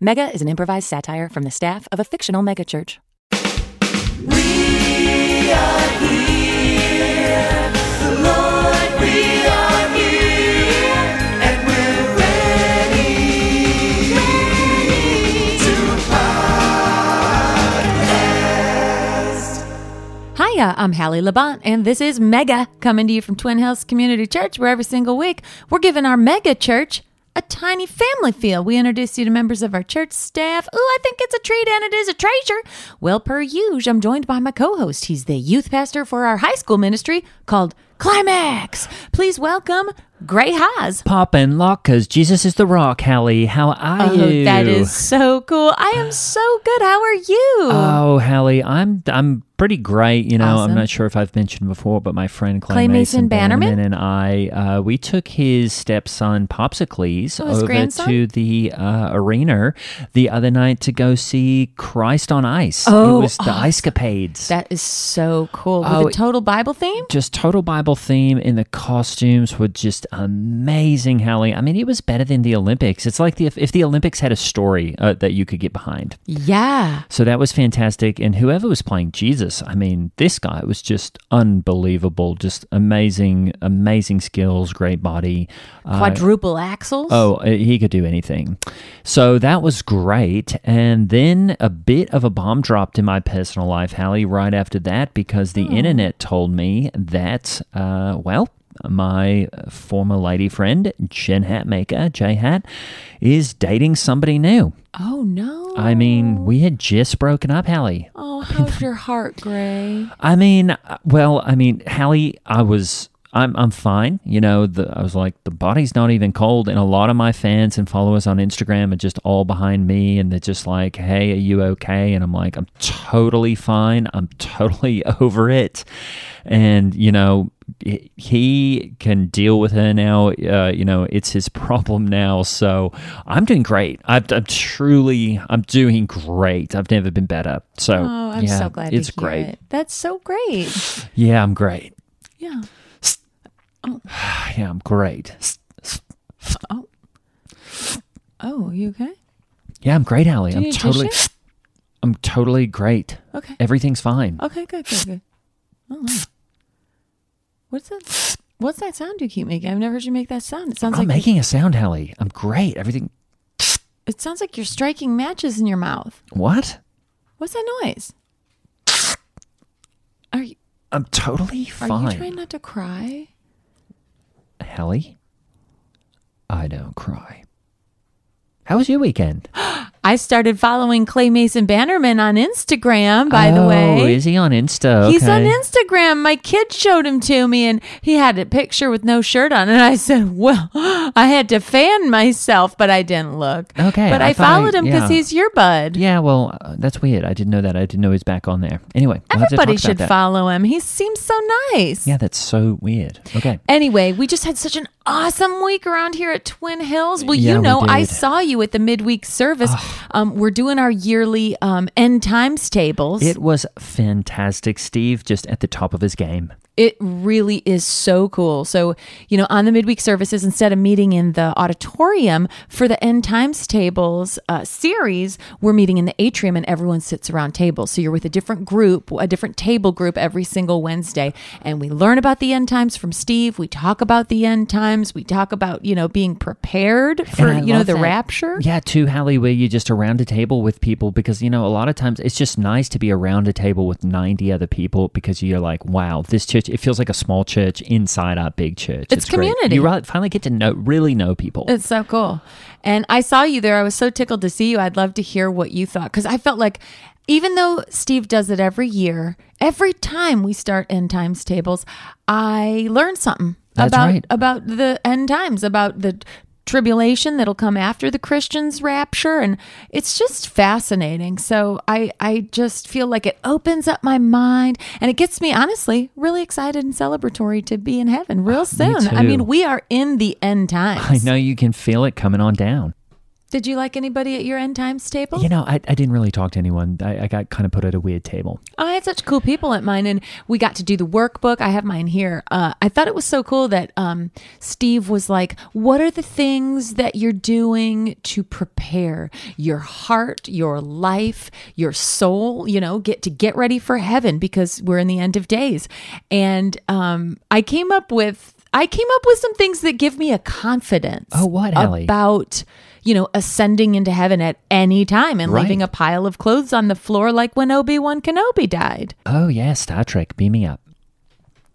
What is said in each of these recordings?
Mega is an improvised satire from the staff of a fictional megachurch. We are here, the Lord, we are here, and we're ready, to podcast. Hiya, I'm Hallie Labont, and this is Mega coming to you from Twin Hills Community Church, where every single week we're giving our mega church a tiny family feel. We introduce you to members of our church staff. Ooh, I think it's a treat and it is a treasure. Well, per usual, I'm joined by my co host. He's the youth pastor for our high school ministry called Climax. Please welcome Gray highs. Pop and lock, because Jesus is the rock, Hallie. How are Oh, you? that is so cool. I am so good. How are you? Oh, Hallie, I'm I'm pretty great. You know, Awesome. I'm not sure if I've mentioned before, but my friend Clay, Clay Mason Bannerman? and I, uh, we took his stepson Popsicles Oh, over grandson? to the uh, arena the other night to go see Christ on Ice. Oh, it was the awesome. Ice Capades. that is so cool. With Oh, a total Bible theme? just total Bible theme, and the costumes were just amazing, Hallie. I mean, it was better than the Olympics. It's like the, if, if the Olympics had a story uh, that you could get behind. Yeah. So that was fantastic. And whoever was playing Jesus, I mean, this guy was just unbelievable. Just amazing, amazing skills, great body. Uh, Quadruple axles? Oh, uh, he could do anything. So that was great. And then a bit of a bomb dropped in my personal life, Hallie, right after that, because the internet told me that, uh, well, my former lady friend, Jen Hatmaker, J Hat, is dating somebody new. Oh, no. I mean, we had just broken up, Hallie. Oh, how's your heart, Gray? I mean, uh, well, I mean, Hallie, I was. I'm I'm fine. You know, the, I was like the body's not even cold, and a lot of my fans and followers on Instagram are just all behind me, and they're just like, "Hey, are you okay?" And I'm like, "I'm totally fine. I'm totally over it." And you know, he- can deal with her now. Uh, you know, it's his problem now. So I'm doing great. I'm, I'm truly, I'm doing great. I've never been better. So Oh, I'm yeah, so glad it's to hear great. it. That's so great. Yeah, I'm great. Yeah. Oh. Yeah, I'm great. Oh, Oh, you okay? Yeah, I'm great, Allie. I'm totally. I'm totally great. Okay. Everything's fine. Okay, good, good, good. Oh, wow. What's that? What's that sound you keep making? I've never heard you make that sound. It sounds like I'm like making a sound, Hallie. I'm great. Everything. it sounds like you're striking matches in your mouth. What? What's that noise? Are you I'm totally fine. are you trying not to cry? Hallie, I don't cry. How was your weekend? I started following Clay Mason Bannerman on Instagram, by the Oh, way. is he on Insta? He's on Instagram. My kid showed him to me and he had a picture with no shirt on. And I said, Well, I had to fan myself, but I didn't look. Okay, But I I, followed him because yeah. he's your bud. Yeah, well, uh, that's weird. I didn't know that. I didn't know he was back on there. Anyway, we'll Everybody should follow him. He seems so nice. Yeah, that's so weird. Okay. Anyway, we just had such an awesome week around here at Twin Hills. Well, Yeah, you we know, I saw you at the midweek service Um, we're doing our yearly um, end times tables. It was fantastic. Steve just at the top of his game. It really is so cool. So, you know, on the midweek services, instead of meeting in the auditorium for the end times tables uh, series, we're meeting in the atrium and everyone sits around tables. So you're with a different group, a different table group every single Wednesday. And we learn about the end times from Steve. We talk about the end times. We talk about, you know, being prepared for, you know, the that- rapture. Yeah, too, Hallie, where you're just around a table with people because, you know, a lot of times it's just nice to be around a table with 90 other people because you're like, wow, this church, it feels like a small church inside our big church. It's great. community. You ri- finally get to know, really know people. It's so cool. And I saw you there. I was so tickled to see you. I'd love to hear what you thought because I felt like even though Steve does it every year, every time we start end times tables, I learn something That's about right. about the end times, about the tribulation that'll come after the Christian's rapture and it's just fascinating. So I I just feel like it opens up my mind and it gets me honestly really excited and celebratory to be in heaven real soon. I mean, we are in the end times. I know you can feel it coming on down. Did you like anybody at your end times table? You know, I, I didn't really talk to anyone. I, I got kind of put at a weird table. I had such cool people at mine, and we got to do the workbook. I have mine here. Uh, I thought it was so cool that um, Steve was like, "What are the things that you're doing to prepare your heart, your life, your soul? You know, get to get ready for heaven because we're in the end of days." And um, I came up with. I came up with some things that give me a confidence. Oh, what, Allie? About you know, ascending into heaven at any time and Right. leaving a pile of clothes on the floor like when Obi Wan Kenobi died. Oh, yeah, Star Trek, beam me up.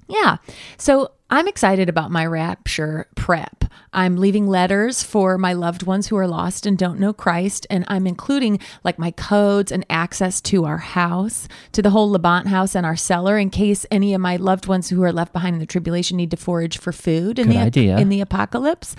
Yeah. So I'm excited about my rapture prep. I'm leaving letters for my loved ones who are lost and don't know Christ. And I'm including like my codes and access to our house, to the whole Labont house and our cellar in case any of my loved ones who are left behind in the tribulation need to forage for food in Good the idea. in the apocalypse.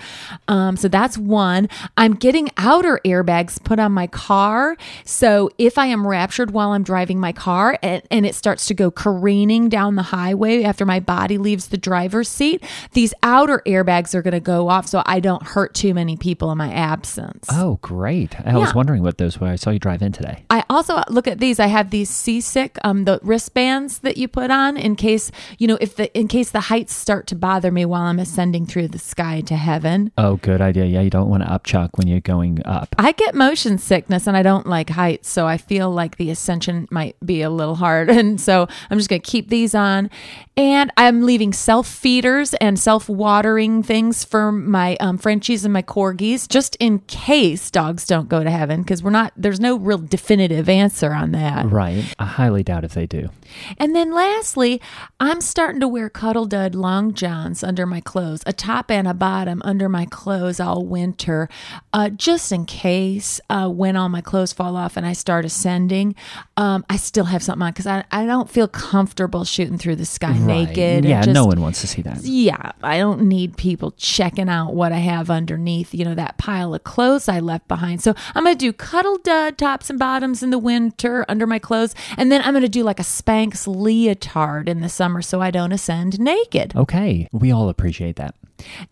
Um, so that's one. I'm getting outer airbags put on my car. So if I am raptured while I'm driving my car and, and it starts to go careening down the highway after my body leaves the driver's seat, these outer airbags are going to go off so I don't hurt too many people in my absence. Oh, great. I was wondering what those were. I saw you drive in today. I also look at these. I have these seasick, um, the wristbands that you put on in case you know if the in case the heights start to bother me while I'm ascending through the sky to heaven. Oh, good idea. Yeah, you don't want to upchuck when you're going up. I get motion sickness and I don't like heights, so I feel like the ascension might be a little hard. And so I'm just going to keep these on. And I'm leaving self feeders and self watering things for my um, Frenchies and my corgis, just in case dogs don't go to heaven, because we're not, there's no real definitive answer on that. Right. I highly doubt if they do. And then lastly, I'm starting to wear cuddle dud long johns under my clothes, a top and a bottom under my clothes all winter, uh, just in case uh, when all my clothes fall off and I start ascending, um, I still have something on because I, I don't feel comfortable shooting through the sky Right. naked. Yeah, just- no one wants to see that. yeah, I don't need people checking out what I have underneath, you know, that pile of clothes I left behind. So I'm going to do cuddle dud tops and bottoms in the winter under my clothes. And then I'm going to do like a Spanx leotard in the summer so I don't ascend naked. Okay. We all appreciate that.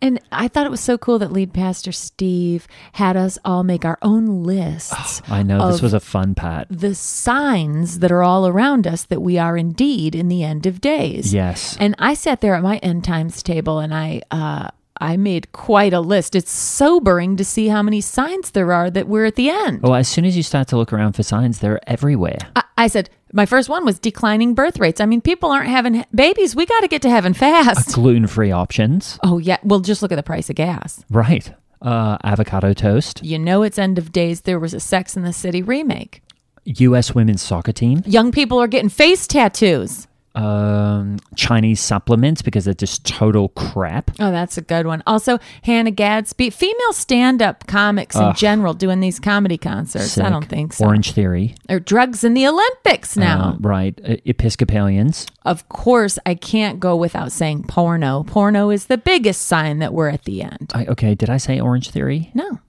And I thought it was so cool that lead pastor Steve had us all make our own lists. I know this was a fun part. the signs that are all around us that we are indeed in the end of days. Yes. And I sat there at my end times table and I uh I made quite a list. It's sobering to see how many signs there are that we're at the end. Well, as soon as you start to look around for signs, they're everywhere. I, I said my first one was declining birth rates. I mean, people aren't having babies. We got to get to heaven fast. Gluten free options. Oh yeah, well just look at the price of gas. Right. Uh, avocado toast. You know it's end of days. There was a Sex in the City remake. U.S. women's soccer team. Young people are getting face tattoos. Um, Chinese supplements because they're just total crap. Oh, that's a good one. Also, Hannah Gadsby, female stand-up comics in general doing these comedy concerts. I don't think so. Orange Theory. Or drugs in the Olympics now. Uh, right. Uh, Episcopalians. of course, I can't go without saying porno. Porno is the biggest sign that we're at the end. I, okay. Did I say Orange Theory? No.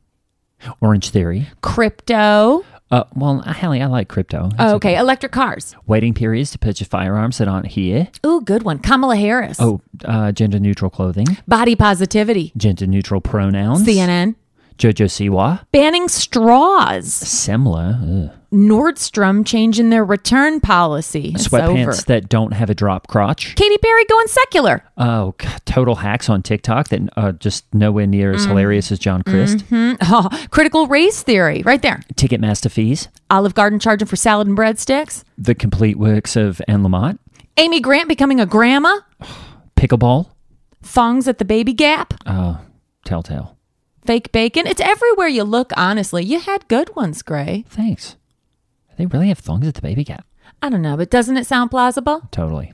Orange Theory. Crypto. Uh, well, Hallie, I like crypto. Oh, okay. Electric cars. Waiting periods to purchase firearms that aren't here. Ooh, good one. Kamala Harris. Oh, uh, gender neutral clothing. Body positivity. Gender neutral pronouns. CNN. Jojo Siwa. Banning straws. Semla. Ugh. Nordstrom changing their return policy. It's Sweatpants over. that don't have a drop crotch. Katy Perry going secular. Oh, God, total hacks on TikTok that are just nowhere near Mm. as hilarious as John Crist. Oh, critical race theory, right there. Ticketmaster fees. Olive Garden charging for salad and breadsticks. The complete works of Anne Lamott. Amy Grant becoming a grandma. Pickleball. Thongs at the baby gap. Oh, telltale. Fake bacon. It's everywhere you look, honestly. You had good ones, Gray. Thanks. They really have thongs at the baby gap. I don't know, but doesn't it sound plausible? Totally.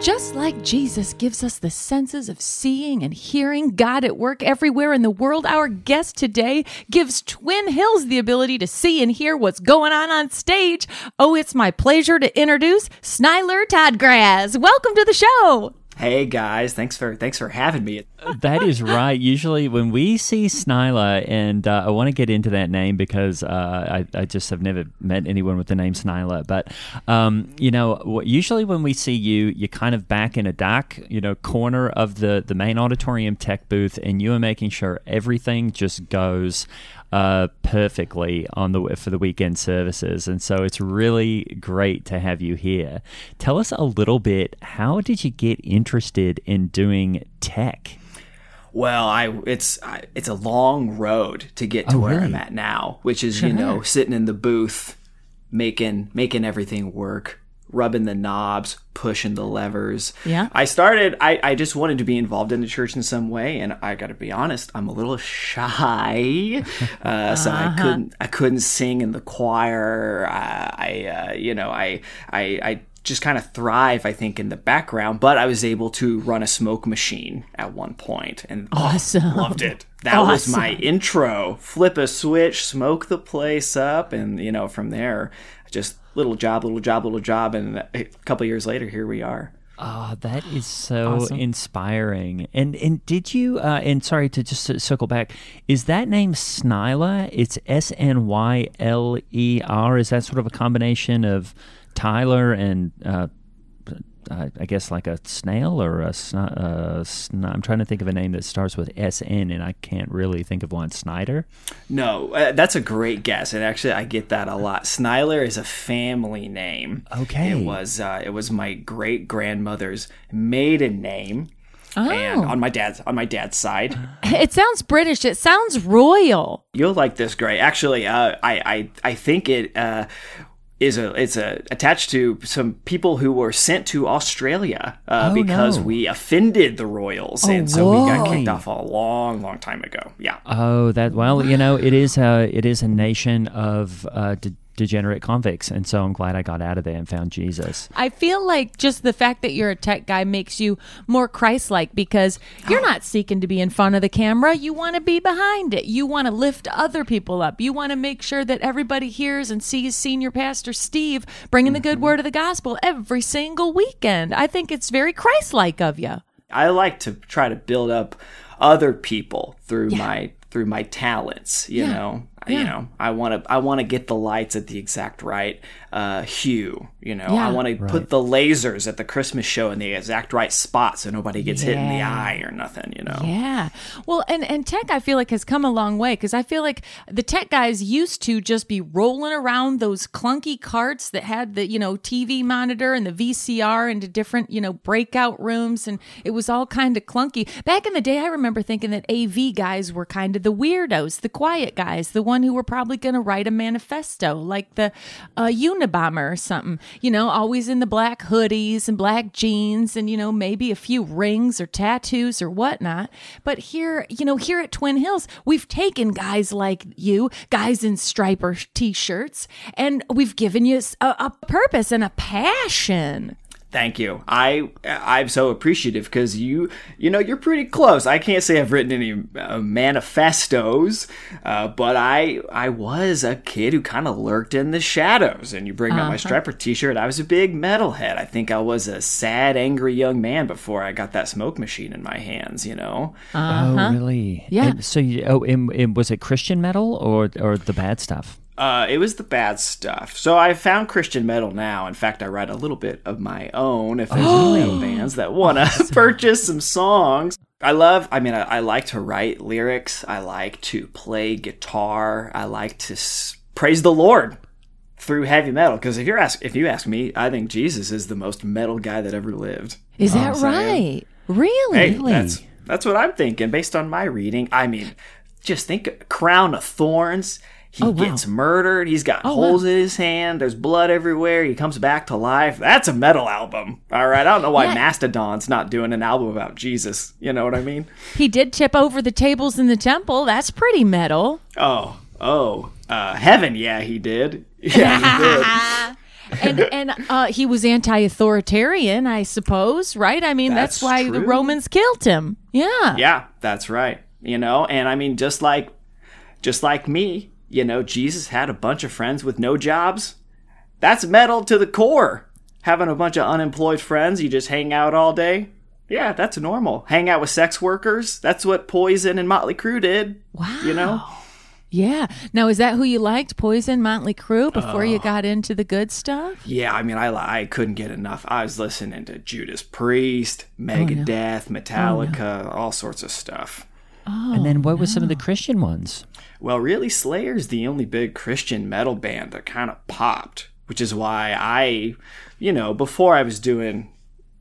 just like Jesus gives us the senses of seeing and hearing God at work everywhere in the world, our guest today gives Twin Hills the ability to see and hear what's going on on stage. Oh, it's my pleasure to introduce Snyler Toddgrass. Welcome to the show. Hey guys, thanks for thanks for having me. That is right. Usually, when we see Snyler, and uh, I want to get into that name because uh, I, I just have never met anyone with the name Snyler. But um, you know, usually when we see you, you're kind of back in a dark, you know, corner of the the main auditorium tech booth, and you are making sure everything just goes uh, perfectly on the for the weekend services, and so it's really great to have you here. Tell us a little bit. How did you get interested in doing tech? Well, I it's I, it's a long road to get to Oh, where really? I'm at now, which is you know sitting in the booth, making making everything work, rubbing the knobs, pushing the levers. Yeah. I started. I I just wanted to be involved in the church in some way, and I got to be honest, I'm a little shy, uh, so I couldn't I couldn't sing in the choir. Uh, I uh, you know I I I just kind of thrive, I think, in the background. But I was able to run a smoke machine at one point, and oh, Awesome. loved it. That was my intro. Flip a switch, smoke the place up, and you know, from there, just little job, little job, little job, and a couple years later, here we are. Oh, that is so inspiring. And and did you? Uh, and sorry to just circle back. Is that name Snyler? It's S N Y L E R. Is that sort of a combination of Tyler and uh, uh, I guess like a snail or a sni- uh, sni- I'm trying to think of a name that starts with S N, and I can't really think of one. Snyder. No, uh, that's a great guess, and actually, I get that a lot. Snyler is a family name. Okay. it was uh, it was my great grandmother's maiden name, Oh. and on my dad's on my dad's side. It sounds British. It sounds royal. You'll like this, Gray. Actually, uh, I, I I think it uh, is a it's a attached to some people who were sent to Australia uh, Oh, because no. we offended the royals, and so we got kicked off a long, long time ago. Yeah. Oh, that well, you know, it is a it is a nation of uh, de- degenerate convicts, and so I'm glad I got out of there and found Jesus. I feel like just the fact that you're a tech guy makes you more Christ like because you're not seeking to be in front of the camera. You want to be behind it. You want to lift other people up. You want to make sure that everybody hears and sees Senior Pastor Steve bringing the good mm-hmm. word of the gospel every single weekend. I think it's very Christ like of you. I like to try to build up other people through my through my talents. You know, you know, I want to I want to get the lights at the exact right uh, hue. You know, Yeah. I want to put the lasers at the Christmas show in the exact right spot so nobody gets hit in the eye or nothing. You know. Yeah. Well, and and tech I feel like has come a long way cuz I feel like the tech guys used to just be rolling around those clunky carts that had the, you know, TV monitor and the VCR into different, you know, breakout rooms and it was all kind of clunky. Back in the day I remember thinking that AV guys were kind of the weirdos, the quiet guys, the one who were probably going to write a manifesto like the uh, Unabomber or something. You know, always in the black hoodies and black jeans and, you know, maybe a few rings or tattoos or whatnot. But here, you know, here at Twin Hills, we've taken guys like you, guys in Stryper t shirts, and we've given you a, a purpose and a passion. Thank you. I I'm so appreciative because you you know you're pretty close. I can't say I've written any uh, manifestos, uh, but I I was a kid who kind of lurked in the shadows. And you bring up my Stryper T-shirt. I was a big metalhead. I think I was a sad, angry young man before I got that smoke machine in my hands. You know. Oh, really? Yeah. And so, you, oh, and, and was it Christian metal or or the bad stuff? Uh, it was the bad stuff. So I found Christian metal now. In fact, I write a little bit of my own. If there's any metal bands that want to purchase some songs, I love. I mean, I, I like to write lyrics. I like to play guitar. I like to s- praise the Lord through heavy metal. Because if you're ask, if you ask me, I think Jesus is the most metal guy that ever lived. Is that right? Really? Hey, that's that's what I'm thinking based on my reading. I mean, just think crown of thorns. He Oh, wow. gets murdered. He's got Oh, holes wow. in his hand. There's blood everywhere. He comes back to life. That's a metal album. All right. I don't know why Yeah. Mastodon's not doing an album about Jesus. You know what I mean? He did tip over the tables in the temple. That's pretty metal. Oh, oh, uh, heaven. Yeah, he did. Yeah, he did. and and uh, he was anti-authoritarian, I suppose, right? I mean, that's, That's why the. Romans killed him. Yeah. Yeah, that's right. You know, and I mean, just like, just like me, you know, Jesus had a bunch of friends with no jobs. That's metal to the core. Having a bunch of unemployed friends, you just hang out all day. Yeah, that's normal. Hang out with sex workers. That's what Poison and Motley Crue did. Wow. You know? Yeah. Now, is that who you liked, Poison, Motley Crue, before Oh. you uh, got into the good stuff? Yeah, I mean, I I couldn't get enough. I was listening to Judas Priest, Oh, Megadeth, oh, Metallica, all sorts of stuff. And then what was some of the oh, Christian ones? Well, really, Slayer's the only big Christian metal band that kind of popped, which is why I, you know, before I was doing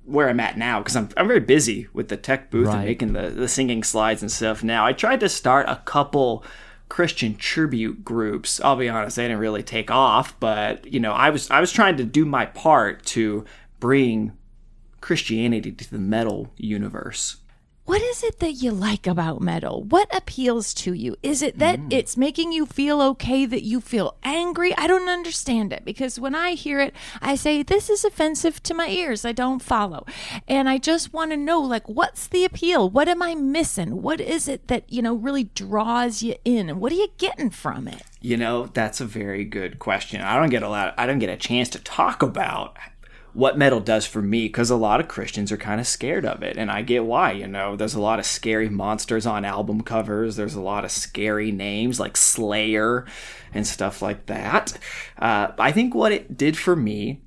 where I'm at now, because I'm, I'm very busy with the tech booth and making the, the singing slides and stuff now. I tried to start a couple Christian tribute groups. I'll be honest, they didn't really take off, but you know, I was I was trying to do my part to bring Christianity to the metal universe. What is it that you like about metal? What appeals to you? Is it that mm. it's making you feel okay, that you feel angry? I don't understand it because when I hear it, I say, This is offensive to my ears. I don't follow. And I just want to know, like, what's the appeal? What am I missing? What is it that, you know, really draws you in? And what are you getting from it? You know, that's a very good question. I don't get a lot. I don't get a chance to talk about what metal does for me because a lot of Christians are kind of scared of it, and I get why. You know, there's a lot of scary monsters on album covers. There's a lot of scary names like Slayer and stuff like that. Uh, I think what it did for me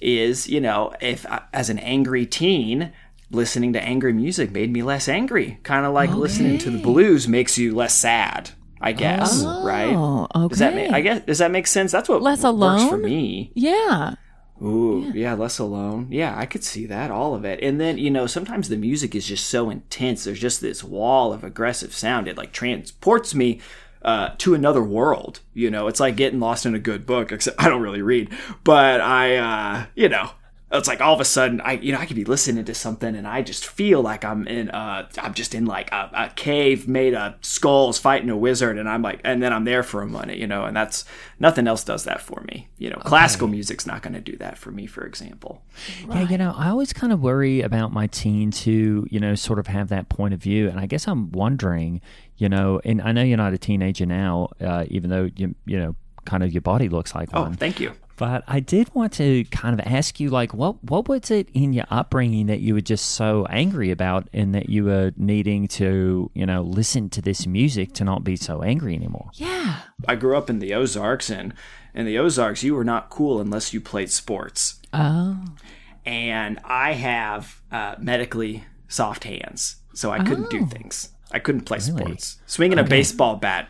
is, you know, if I- as an angry teen. Listening to angry music made me less angry. Kind of like listening to the blues makes you less sad. I guess, right? Oh, Does that okay. make I guess does that make sense? That's what Less works for me. Yeah. Ooh, yeah. less alone. Yeah, I could see that, all of it. And then, you know, sometimes the music is just so intense. There's just this wall of aggressive sound. It like transports me uh, to another world. You know, it's like getting lost in a good book, except I don't really read. But I, uh, you know, it's like all of a sudden I, you know, I could be listening to something and I just feel like I'm in, uh, I'm just in like a, a cave made of skulls fighting a wizard. And I'm like, and then I'm there for a minute, you know, and that's nothing else does that for me. You know, classical music's not going to do that for me, for example. Yeah, you know, I always kind of worry about my teens who, you know, sort of have that point of view. And I guess I'm wondering, you know, and I know you're not a teenager now, uh, even though you, you know, kind of your body looks like Oh, one. thank you. But I did want to kind of ask you, like, what what was it in your upbringing that you were just so angry about, and that you were needing to, you know, listen to this music to not be so angry anymore? Yeah. I grew up in the Ozarks, and in the Ozarks, you were not cool unless you played sports. Oh. And I have uh, medically soft hands, so I couldn't do things. I couldn't play sports. Swinging a baseball bat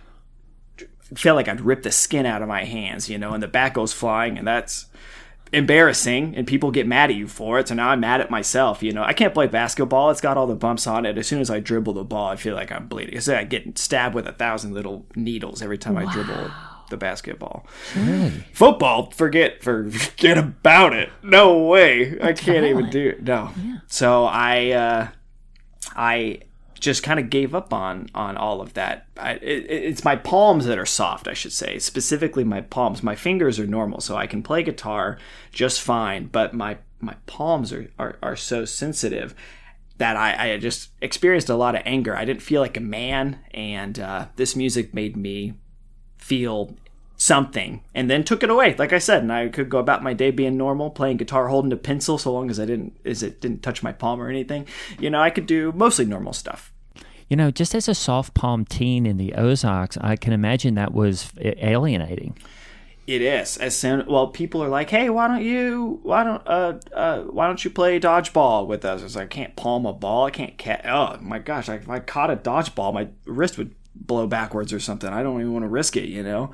felt like I'd rip the skin out of my hands, you know, and the bat goes flying, and that's embarrassing, and people get mad at you for it. So now I'm mad at myself, you know. I can't play basketball; it's got all the bumps on it. As soon as I dribble the ball, I feel like I'm bleeding. It's like I get stabbed with a thousand little needles every time I dribble the basketball. Football, forget forget about it. No way, I can't even do it. No. So I. uh I just kind of gave up on on all of that. I, it, it's my palms that are soft, I should say. Specifically, my palms. My fingers are normal, so I can play guitar just fine. But my my palms are are, are so sensitive that I, I just experienced a lot of anger. I didn't feel like a man, and uh, this music made me feel something and then took it away like i said and i could go about my day being normal playing guitar holding a pencil so long as i didn't as it didn't touch my palm or anything you know i could do mostly normal stuff You know, just as a soft palm teen in the Ozarks, I can imagine that was alienating. It is. As soon well, people are like, "Hey, why don't you? Why don't uh uh why don't you play dodgeball with us?" It's like, I can't palm a ball. I can't catch. Oh my gosh! If I caught a dodgeball, my wrist would blow backwards or something. I don't even want to risk it. You know.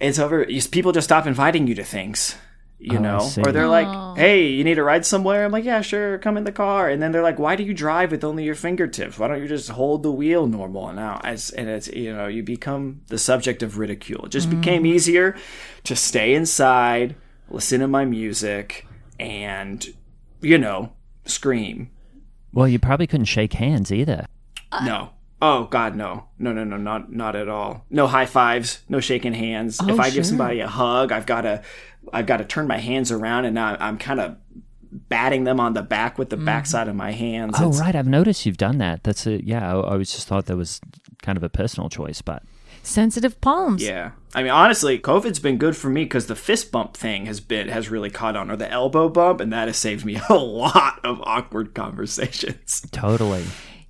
It's over. People just stop inviting you to things. You Oh, know, or they're like, oh. "Hey, you need to ride somewhere?" I'm like, "Yeah, sure, come in the car." And then they're like, "Why do you drive with only your fingertips? Why don't you just hold the wheel normal?" And now, as and it's you know, you become the subject of ridicule. It just became mm. easier to stay inside, listen to my music, and you know, scream. Well, you probably couldn't shake hands either. Uh, no. Oh God, no, no, no, no, not not at all. No high fives, no shaking hands. Oh, if I give somebody a hug, I've got to, I've got to turn my hands around, and now I'm kind of batting them on the back with the hmm. backside of my hands. Oh, It's- right. I've noticed you've done that. That's a yeah. I, I was just thought that was kind of a personal choice, but Sensitive palms. Yeah, I mean, honestly, COVID's been good for me because the fist bump thing has been has really caught on, or the elbow bump, and that has saved me a lot of awkward conversations. totally.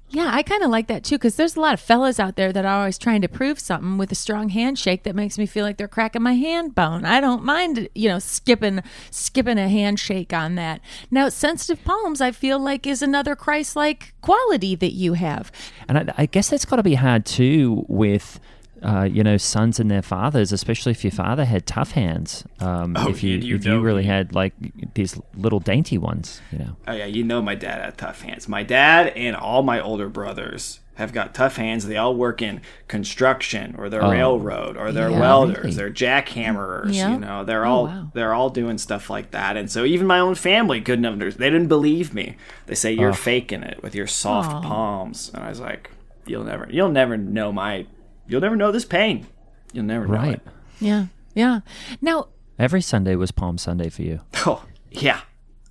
Yeah, I kind of like that too because there's a lot of fellas out there that are always trying to prove something with a strong handshake that makes me feel like they're cracking my hand bone. I don't mind, you know, skipping skipping a handshake on that. Now, sensitive palms, I feel like is another Christ-like quality that you have. And I, I guess that's got to be hard too with, uh, you know, sons and their fathers, especially if your father had tough hands. Um, Oh, if you, you- you if know you really he- had like these little dainty ones, you know. Oh yeah, you know my dad had tough hands. My dad and all my older brothers have got tough hands. They all work in construction or they're railroad or they're Yeah, welders, really? they're jackhammerers. Yeah. You know, they're Oh, all wow. they're all doing stuff like that. And so even my own family couldn't understand. They didn't believe me. They say you're faking it with your soft palms. And I was like, you'll never, you'll never know my, you'll never know this pain. You'll never know Right. it. Yeah, yeah. Now, Every Sunday was Palm Sunday for you. Oh yeah,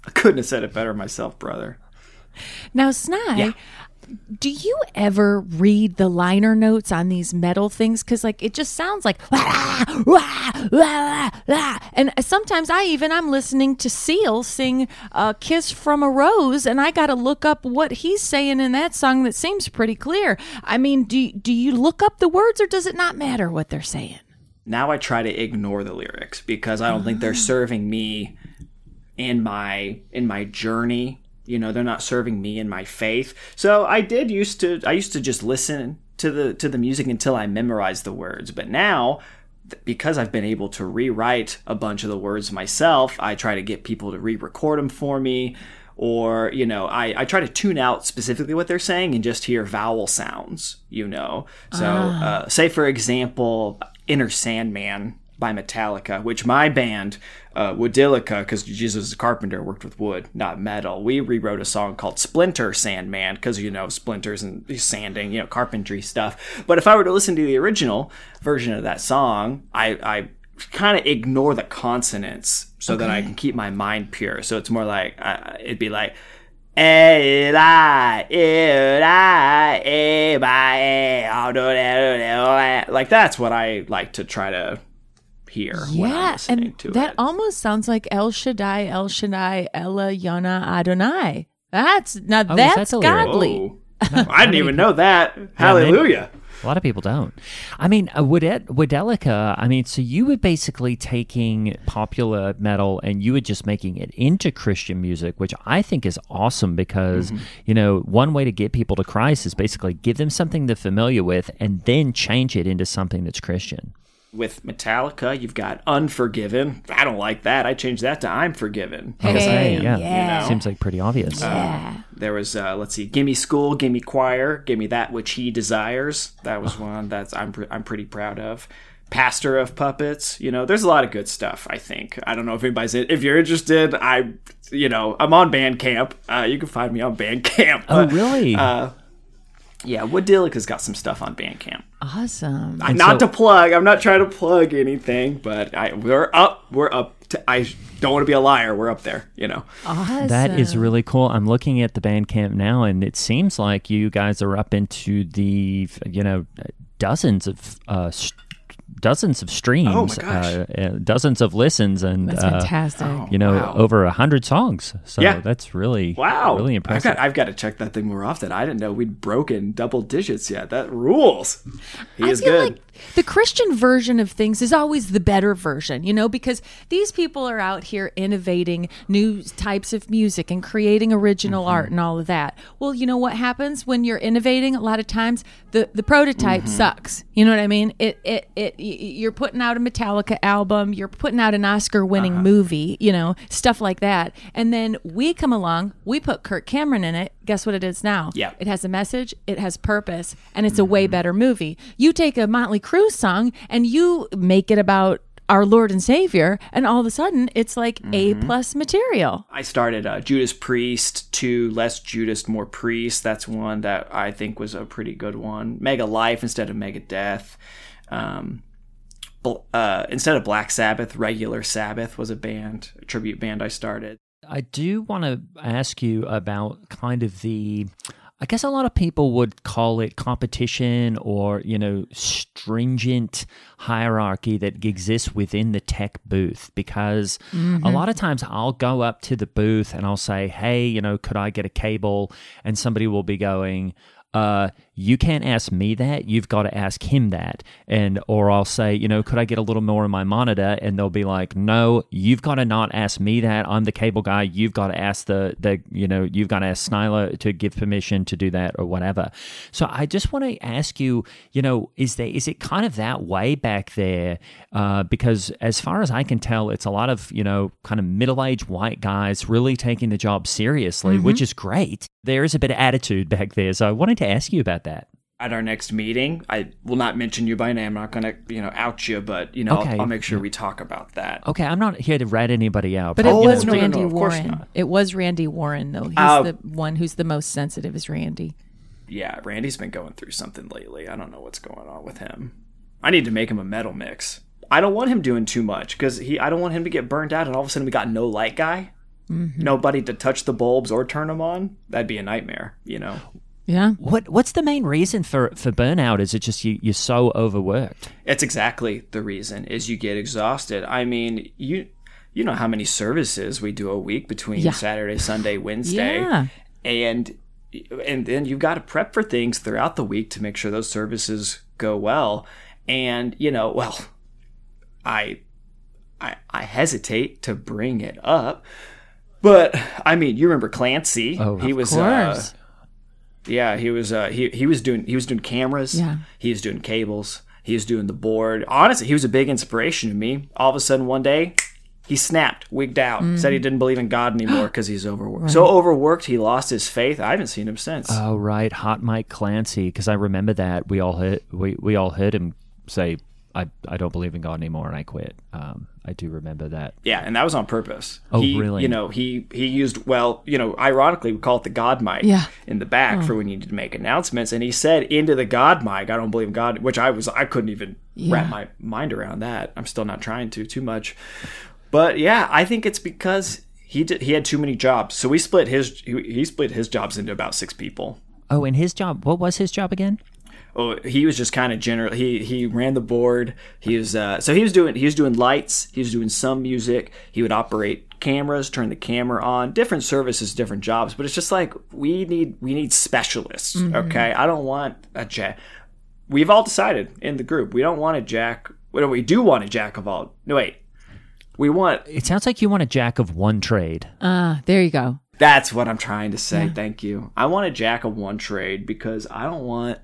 I couldn't have said it better myself, brother. now, Sny. Do you ever read the liner notes on these metal things? Because like it just sounds like "Wah, wah, wah, wah." and sometimes I even I'm listening to Seal sing a "Kiss from a Rose" and I got to look up what he's saying in that song that seems pretty clear. I mean, do do you look up the words or does it not matter what they're saying? now I try to ignore the lyrics because I don't think they're ah. serving me in my in my journey. You know, they're not serving me in my faith. So I did used to I used to just listen to the to the music until I memorized the words. But now because I've been able to rewrite a bunch of the words myself, I try to get people to re-record them for me or you know I, I try to tune out specifically what they're saying and just hear vowel sounds you know so uh, say for example Enter Sandman by metallica which my band uh, woodilica because jesus is a carpenter worked with wood not metal. We rewrote a song called splinter sandman because you know splinters and sanding you know carpentry stuff. But if i were to listen to the original version of that song i, I kind of ignore the consonants so that I can keep my mind pure. So it's more like uh, it'd be like "Eli, Eli, Eli, like that's what I like to try to hear Yeah, listening and to that it. almost sounds like El Shaddai, El Shaddai, Ella Yona Adonai. That's now Oh, is that that's the lyric? godly. Whoa. I didn't even know that. maybe- Hallelujah. A lot of people don't. I mean, uh, Wooded- Woodelica, I mean, so you were basically taking popular metal and you were just making it into Christian music, which I think is awesome because, you know, one way to get people to Christ is basically give them something they're familiar with and then change it into something that's Christian. With Metallica, you've got Unforgiven. I don't like that. I changed that to I'm Forgiven. Hey, yeah. yeah. Seems like pretty obvious. Yeah. There was, uh, let's see, Gimme School, Gimme Choir, Gimme That Which He Desires. That was one that's I'm pre- I'm pretty proud of. Pastor of Puppets. You know, there's a lot of good stuff. I think. I don't know if anybody's if you're interested. I, you know, I'm on Bandcamp. Uh, you can find me on Bandcamp. oh, really? Uh, yeah, Woodilica's got some stuff on Bandcamp. Awesome. I- not so- to plug. I'm not trying to plug anything, but I we're up. We're up. To, I don't want to be a liar. We're up there. You know. Awesome. That is really cool. I'm looking at the Bandcamp now, and it seems like you guys are up into the, you know, dozens of uh, st- dozens of streams, Oh my gosh. Uh, uh, dozens of listens, and That's uh, fantastic. you know, Wow. over a hundred songs. So Yeah. that's really Wow. really I've impressive. got, I've got to check that thing more often. I didn't know we'd broken double digits yet. That rules. He I is feel good. like the Christian version of things is always the better version, you know, because these people are out here innovating new types of music and creating original Mm-hmm. art and all of that. Well, you know what happens when you're innovating? A lot of times the the prototype Mm-hmm. sucks. You know what I mean? It it it you're putting out a Metallica album, you're putting out an Oscar-winning Uh-huh. movie, you know, stuff like that. And then we come along, we put Kirk Cameron in it. Guess what it is now? Yeah. It has a message, it has purpose, and it's a way better movie. You take a Motley Crue song and you make it about our Lord and Savior, and all of a sudden it's like A plus material. I started uh, Judas Priest to less Judas, more Priest. That's one that I think was a pretty good one. Mega Life instead of Mega Death. Um, uh, instead of Black Sabbath, Regular Sabbath was a band, a tribute band I started. I do want to ask you about kind of the. I guess a lot of people would call it competition or, you know, stringent hierarchy that exists within the tech booth because a lot of times I'll go up to the booth and I'll say, hey, you know, could I get a cable? And somebody will be going, uh, you can't ask me that. You've got to ask him that. And, or I'll say, you know, could I get a little more in my monitor? And they'll be like, no, you've got to not ask me that. I'm the cable guy. You've got to ask the, the, you know, you've got to ask Snyler to give permission to do that or whatever. So I just want to ask you, you know, is there, is it kind of that way back there? Uh, because as far as I can tell, it's a lot of, you know, kind of middle aged white guys really taking the job seriously, which is great. There is a bit of attitude back there. So I wanted to ask you about that. At our next meeting, I will not mention you by name. I'm not going to, you know, out you, but you know, Okay. I'll, I'll make sure we talk about that. Okay, I'm not here to rat anybody out. But it Oh, was no, no, no, Randy of course Warren. It was Randy Warren, though. He's Uh, the one who's the most sensitive, is Randy. Yeah, Randy's been going through something lately. I don't know what's going on with him. I need to make him a metal mix. I don't want him doing too much because he. I don't want him to get burned out, and all of a sudden we got no light guy, nobody to touch the bulbs or turn them on. That'd be a nightmare, you know. Yeah. What What's the main reason for for burnout? Is it just you you're so overworked? It's exactly the reason is you get exhausted. I mean, you you know how many services we do a week between Yeah. Saturday, Sunday, Wednesday, Yeah. and and then you've got to prep for things throughout the week to make sure those services go well. And you know, well, I I, I hesitate to bring it up, but I mean, you remember Clancy? Oh, he of was course. Uh, yeah, he was. Uh, he he was doing he was doing cameras. Yeah. he was doing cables. He was doing the board. Honestly, he was a big inspiration to me. All of a sudden, one day, he snapped, wigged out, said he didn't believe in God anymore because he's overworked. So overworked, he lost his faith. I haven't seen him since. Oh right, Hot Mike Clancy. Because I remember that we all heard we, we all heard him say, "I I don't believe in God anymore," and I quit. Um, I do remember that. Yeah, and that was on purpose. Oh, he, really? You know, he he used well, you know, ironically we call it the God mic Yeah. in the back for when you need to make announcements. And he said into the God mic, I don't believe in God, which I was I couldn't even wrap my mind around that. I'm still not trying to too much. But yeah, I think it's because he did, he had too many jobs. So we split his he, he split his jobs into about six people. Oh, and his job. What was his job again? Oh, he was just kind of general. He he ran the board. He was uh, so he was doing he was doing lights. He was doing some music. He would operate cameras, turn the camera on. Different services, different jobs. But it's just like we need we need specialists. Okay, I don't want a jack. We've all decided in the group we don't want a jack. Well, we do want a jack of all. No wait, we want. It sounds like you want a jack of one trade. Ah, there you go. That's what I'm trying to say. Thank you. I want a jack of one trade because I don't want.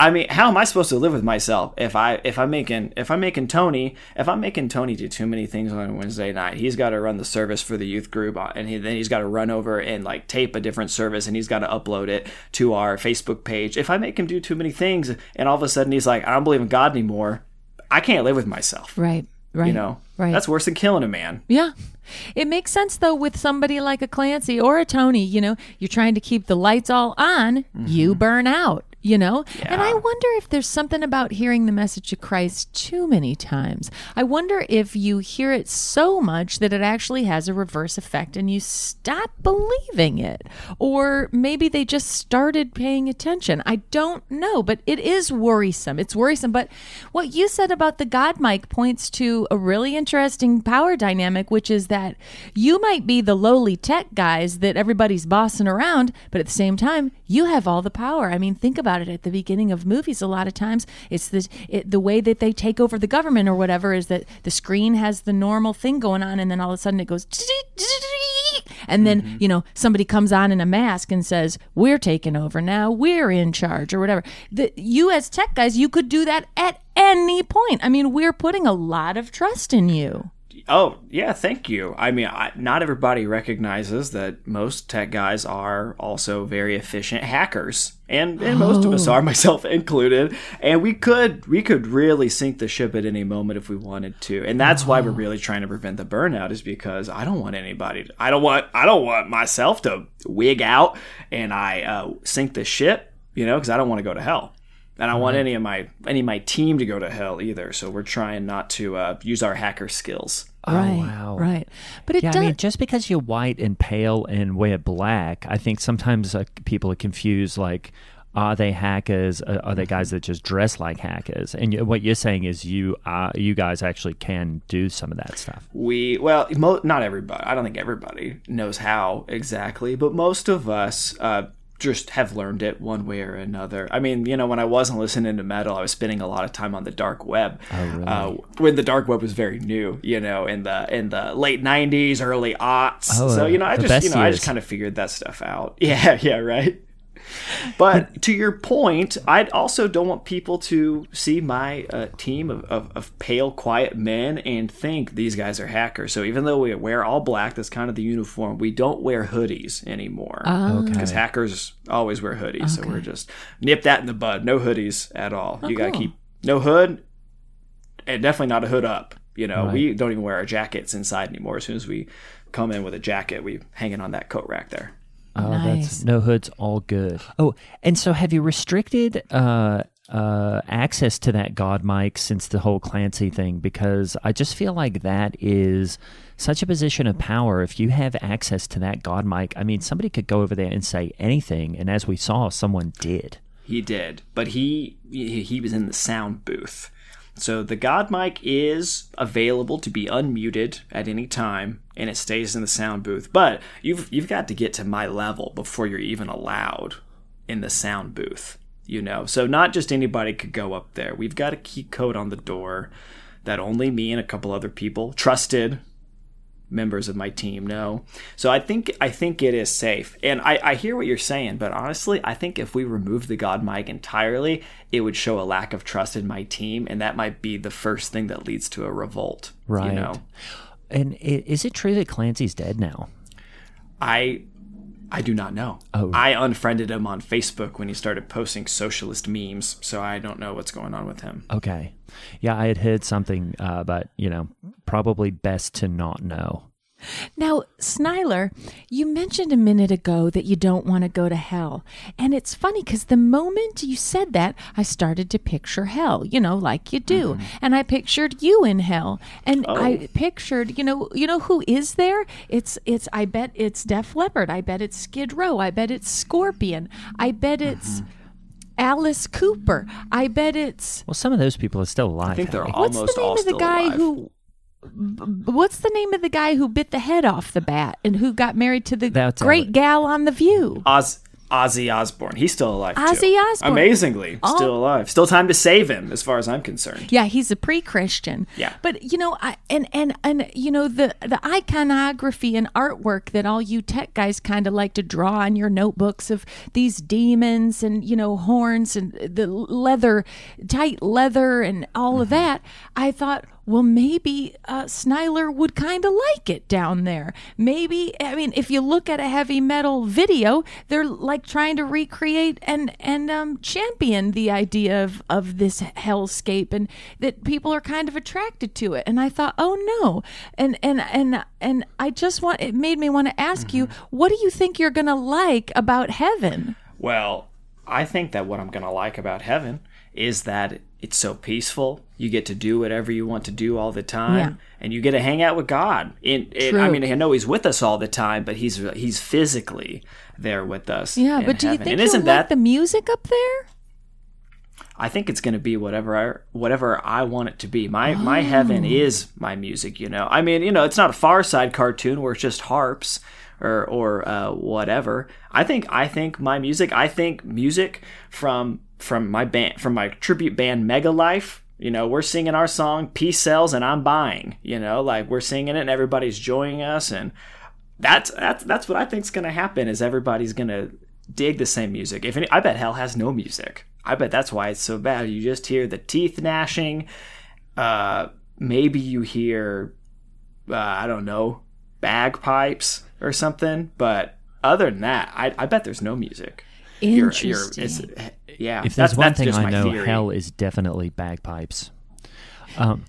I mean, how am I supposed to live with myself if I if I'm making if I'm making Tony if I'm making Tony do too many things on a Wednesday night? He's got to run the service for the youth group, uh, and he, then he's got to run over and like tape a different service, and he's got to upload it to our Facebook page. If I make him do too many things, and all of a sudden he's like, I don't believe in God anymore, I can't live with myself. Right. Right. You know, Right. That's worse than killing a man. Yeah. It makes sense though with somebody like a Clancy or a Tony, you know, you're trying to keep the lights all on, you burn out, you know? And I wonder if there's something about hearing the message of Christ too many times. I wonder if you hear it so much that it actually has a reverse effect and you stop believing it. Or maybe they just started paying attention. I don't know, but it is worrisome. It's worrisome. But what you said about the God mic points to a really interesting power dynamic, which is that you might be the lowly tech guys that everybody's bossing around, but at the same time, you have all the power. I mean, think about it at the beginning of movies. A lot of times, it's the, it, the way that they take over the government or whatever is that the screen has the normal thing going on, and then all of a sudden it goes. And then, mm-hmm. you know, somebody comes on in a mask and says, We're taking over now, we're in charge, or whatever. The, you, as tech guys, you could do that at any point. I mean, we're putting a lot of trust in you. Oh, yeah, thank you. I mean, I, not everybody recognizes that most tech guys are also very efficient hackers. And, and most of us are, myself included. And we could we could really sink the ship at any moment if we wanted to. And that's why we're really trying to prevent the burnout is because I don't want anybody to, I don't want I don't want myself to wig out and I uh, sink the ship, you know, because I don't want to go to hell. And I don't want any of my any of my team to go to hell either. So we're trying not to uh, use our hacker skills. right. wow. Right. But it Yeah, does. I mean, just because you're white and pale and wear black, I think sometimes uh, people are confused. Like, are they hackers? Uh, are they guys that just dress like hackers? And you, what you're saying is, you uh, you guys actually can do some of that stuff. we well mo- not everybody i don't think everybody knows how exactly but most of us uh, just have learned it one way or another. I mean you know when i wasn't listening to metal i was spending a lot of time on the dark web. Uh, when the dark web was very new you know in the in the late 90s early aughts. Oh, so you know i just you know i just kind of figured that stuff out. Yeah yeah right but to your point, I also don't want people to see my uh, team of, of, of pale, quiet men and think these guys are hackers. So even though we wear all black, that's kind of the uniform, we don't wear hoodies anymore. Because hackers always wear hoodies. So we're just nip that in the bud. No hoodies at all. you got to cool. keep no hood and definitely not a hood up. You know, we don't even wear our jackets inside anymore. As soon as we come in with a jacket, we hang it on that coat rack there. Oh, Nice. that's no hoods, all good. Oh, and so have you restricted uh, uh, access to that God mic since the whole Clancy thing? Because I just feel like that is such a position of power. If you have access to that God mic, I mean, somebody could go over there and say anything, and as we saw, someone did. He did, but he he he was in the sound booth. So the God mic is available to be unmuted at any time, and it stays in the sound booth. But you've you've got to get to my level before you're even allowed in the sound booth. You know, so not just anybody could go up there. We've got a key code on the door that only me and a couple other people, trusted members of my team know. So I think I think it is safe. And I, I hear what you're saying, but honestly, I think if we remove the God mic entirely, it would show a lack of trust in my team, and that might be the first thing that leads to a revolt. Right. You know, And is it true that Clancy's dead now? I I do not know. Oh. I unfriended him on Facebook when he started posting socialist memes, so I don't know what's going on with him. Okay. Yeah, I had heard something, uh, but, you know, probably best to not know. Now, Snyler, you mentioned a minute ago that you don't want to go to hell. And it's funny because the moment you said that, I started to picture hell, you know, like you do. Mm-hmm. And I pictured you in hell. And oh. I pictured, you know, you know who is there? It's it's I bet it's Def Leppard. I bet it's Skid Row. I bet it's Scorpion. I bet it's mm-hmm. Alice Cooper. I bet it's Well, some of those people are still alive. I think they're Hallie. all- what's the name all of the guy alive. who. B- What's the name of the guy who bit the head off the bat and who got married to the That's great Alex. gal on The View? Oz, Ozzy Osbourne. He's still alive. too. Ozzy Osbourne. Amazingly, Oh. still alive. Still time to save him, as far as I'm concerned. Yeah, he's a pre-Christian. Yeah. but you know, I and and and you know the the iconography and artwork that all you tech guys kind of like to draw on your notebooks of these demons and you know horns and the leather, tight leather and all of mm-hmm. that. I thought. Well, maybe uh, Snyler would kind of like it down there. Maybe, I mean, if you look at a heavy metal video, they're like trying to recreate and and um, champion the idea of of this hellscape, and that people are kind of attracted to it. And I thought, oh no, and and and and I just want it made me want to ask you, what do you think you're gonna like about heaven? Well, I think that what I'm going to like about heaven is that it's so peaceful. You get to do whatever you want to do all the time, Yeah. and you get to hang out with God. In, in I mean, I know He's with us all the time, but He's He's physically there with us. Yeah, but do you heaven. think And isn't like the music up there? I think it's going to be whatever I whatever I want it to be. My my heaven Oh. is my music. You know, I mean, you know, it's not a Far Side cartoon where it's just harps or or uh, whatever. I think I think my music. I think music from from my band from my tribute band Mega Life. You know, we're singing our song "Peace Sells" and I'm buying. You know, like we're singing it and everybody's joining us and that's that's that's what I think's gonna happen is everybody's gonna dig the same music. If any, I bet hell has no music. I bet that's why it's so bad. You just hear the teeth gnashing. Uh, maybe you hear, uh, I don't know, bagpipes or something. But other than that, I, I bet there's no music. You're- you're- Interesting. it's- yeah, If that's, there's one that's thing I know, theory. hell is definitely bagpipes. Um,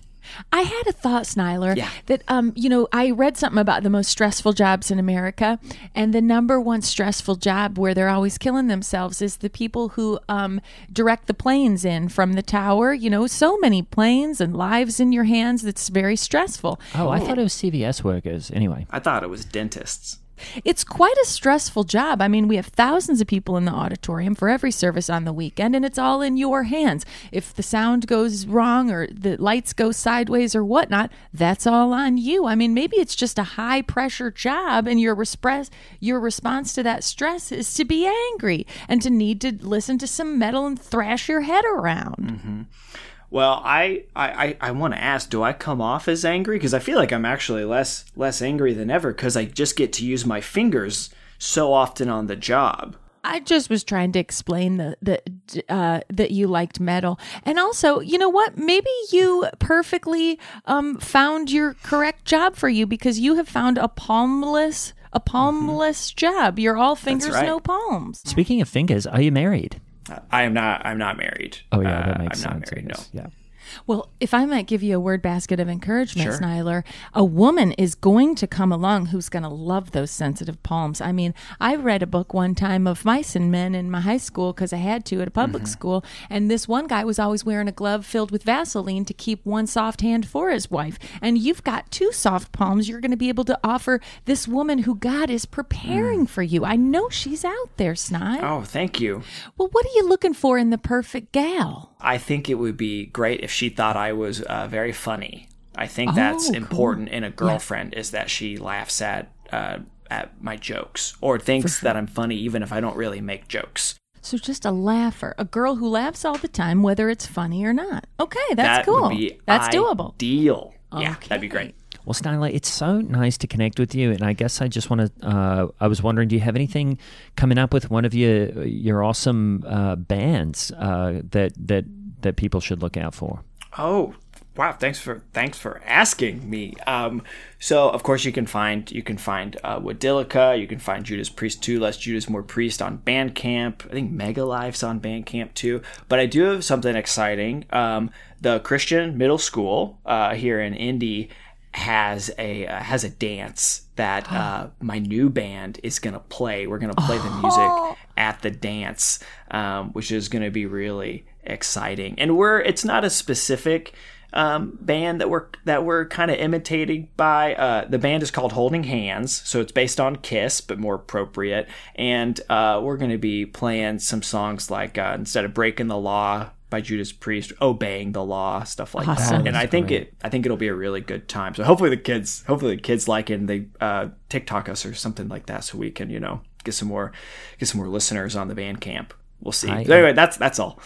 I had a thought, Snyler, Yeah. that um, you know, I read something about the most stressful jobs in America, and the number one stressful job where they're always killing themselves is the people who um, direct the planes in from the tower. You know, so many planes and lives in your hands. That's very stressful. oh, I thought it was CVS workers. Anyway, I thought it was dentists. It's quite a stressful job. I mean, we have thousands of people in the auditorium for every service on the weekend, and it's all in your hands. If the sound goes wrong or the lights go sideways or whatnot, that's all on you. I mean, maybe it's just a high pressure job, and your respress, your response to that stress is to be angry and to need to listen to some metal and thrash your head around. Mm-hmm. Well, I I, I, I want to ask, do I come off as angry? Because I feel like I'm actually less less angry than ever because I just get to use my fingers so often on the job. I just was trying to explain the the uh, that you liked metal, and also, you know what? Maybe you perfectly um, found your correct job for you because you have found a palmless a palmless job. You're all fingers, Mm-hmm. right. no palms. speaking of fingers, are you married? I am not. I'm not married. Oh yeah, Uh, that makes I'm sense. not married. No. Yeah. Well, if I might give you a word basket of encouragement, Sure. Snyler, a woman is going to come along who's going to love those sensitive palms. I mean, I read a book one time of mice and men in my high school because I had to at a public Mm-hmm. school, and this one guy was always wearing a glove filled with Vaseline to keep one soft hand for his wife. And you've got two soft palms you're going to be able to offer this woman who God is preparing for you. I know she's out there, Sny. Mm. Oh, thank you. Well, what are you looking for in the perfect gal? I think it would be great if she thought I was uh, very funny. I think that's Oh, cool. important in a girlfriend is that she laughs at uh, at my jokes or thinks that I'm funny even if I don't really make jokes. So just a laugher, a girl who laughs all the time, whether it's funny or not. Okay, that's that cool. That's doable. Deal. Yeah, that'd be great. Well, Stanley, it's so nice to connect with you, and I guess I just want to. Uh, I was wondering, do you have anything coming up with one of your your awesome uh, bands uh, that that that people should look out for? Oh, wow! Thanks for thanks for asking me. Um, so of course you can find you can find uh, Wadilica, you can find Judas Priest two, less Judas more Priest on Bandcamp. I think Mega Life's on Bandcamp too. But I do have something exciting. Um, the Christian Middle School uh, here in Indy has a uh, has a dance that uh, my new band is gonna play. We're gonna play the music at the dance, um, which is gonna be really exciting. And we're it's not a specific um, band that we're that we're kind of imitating by. Uh, the band is called Holding Hands, so it's based on Kiss, but more appropriate. And uh, we're going to be playing some songs like uh, instead of Breaking the Law by Judas Priest, Obeying the Law, stuff like Awesome. that. And I think it I think it'll be a really good time. So hopefully the kids hopefully the kids like it and they uh, TikTok us or something like that, so we can you know get some more get some more listeners on the Bandcamp. We'll see. I- But anyway, that's that's all.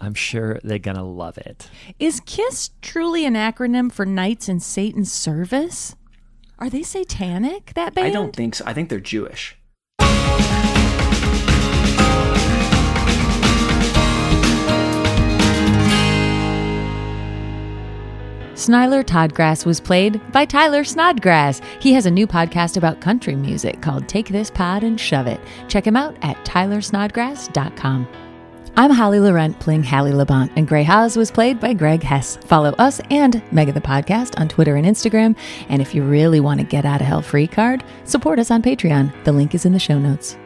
I'm sure they're going to love it. Is KISS truly an acronym for Knights in Satan's Service? Are they satanic, that band? I don't think so. I think they're Jewish. Snyler Toddgrass was played by Tyler Snodgrass. He has a new podcast about country music called Take This Pod and Shove It. Check him out at tylersnodgrass.com. I'm Holly Laurent playing Hallie Labont, and Gray Haas was played by Greg Hess. Follow us and Mega the Podcast on Twitter and Instagram. And if you really want to get out of hell free card, support us on Patreon. The link is in the show notes.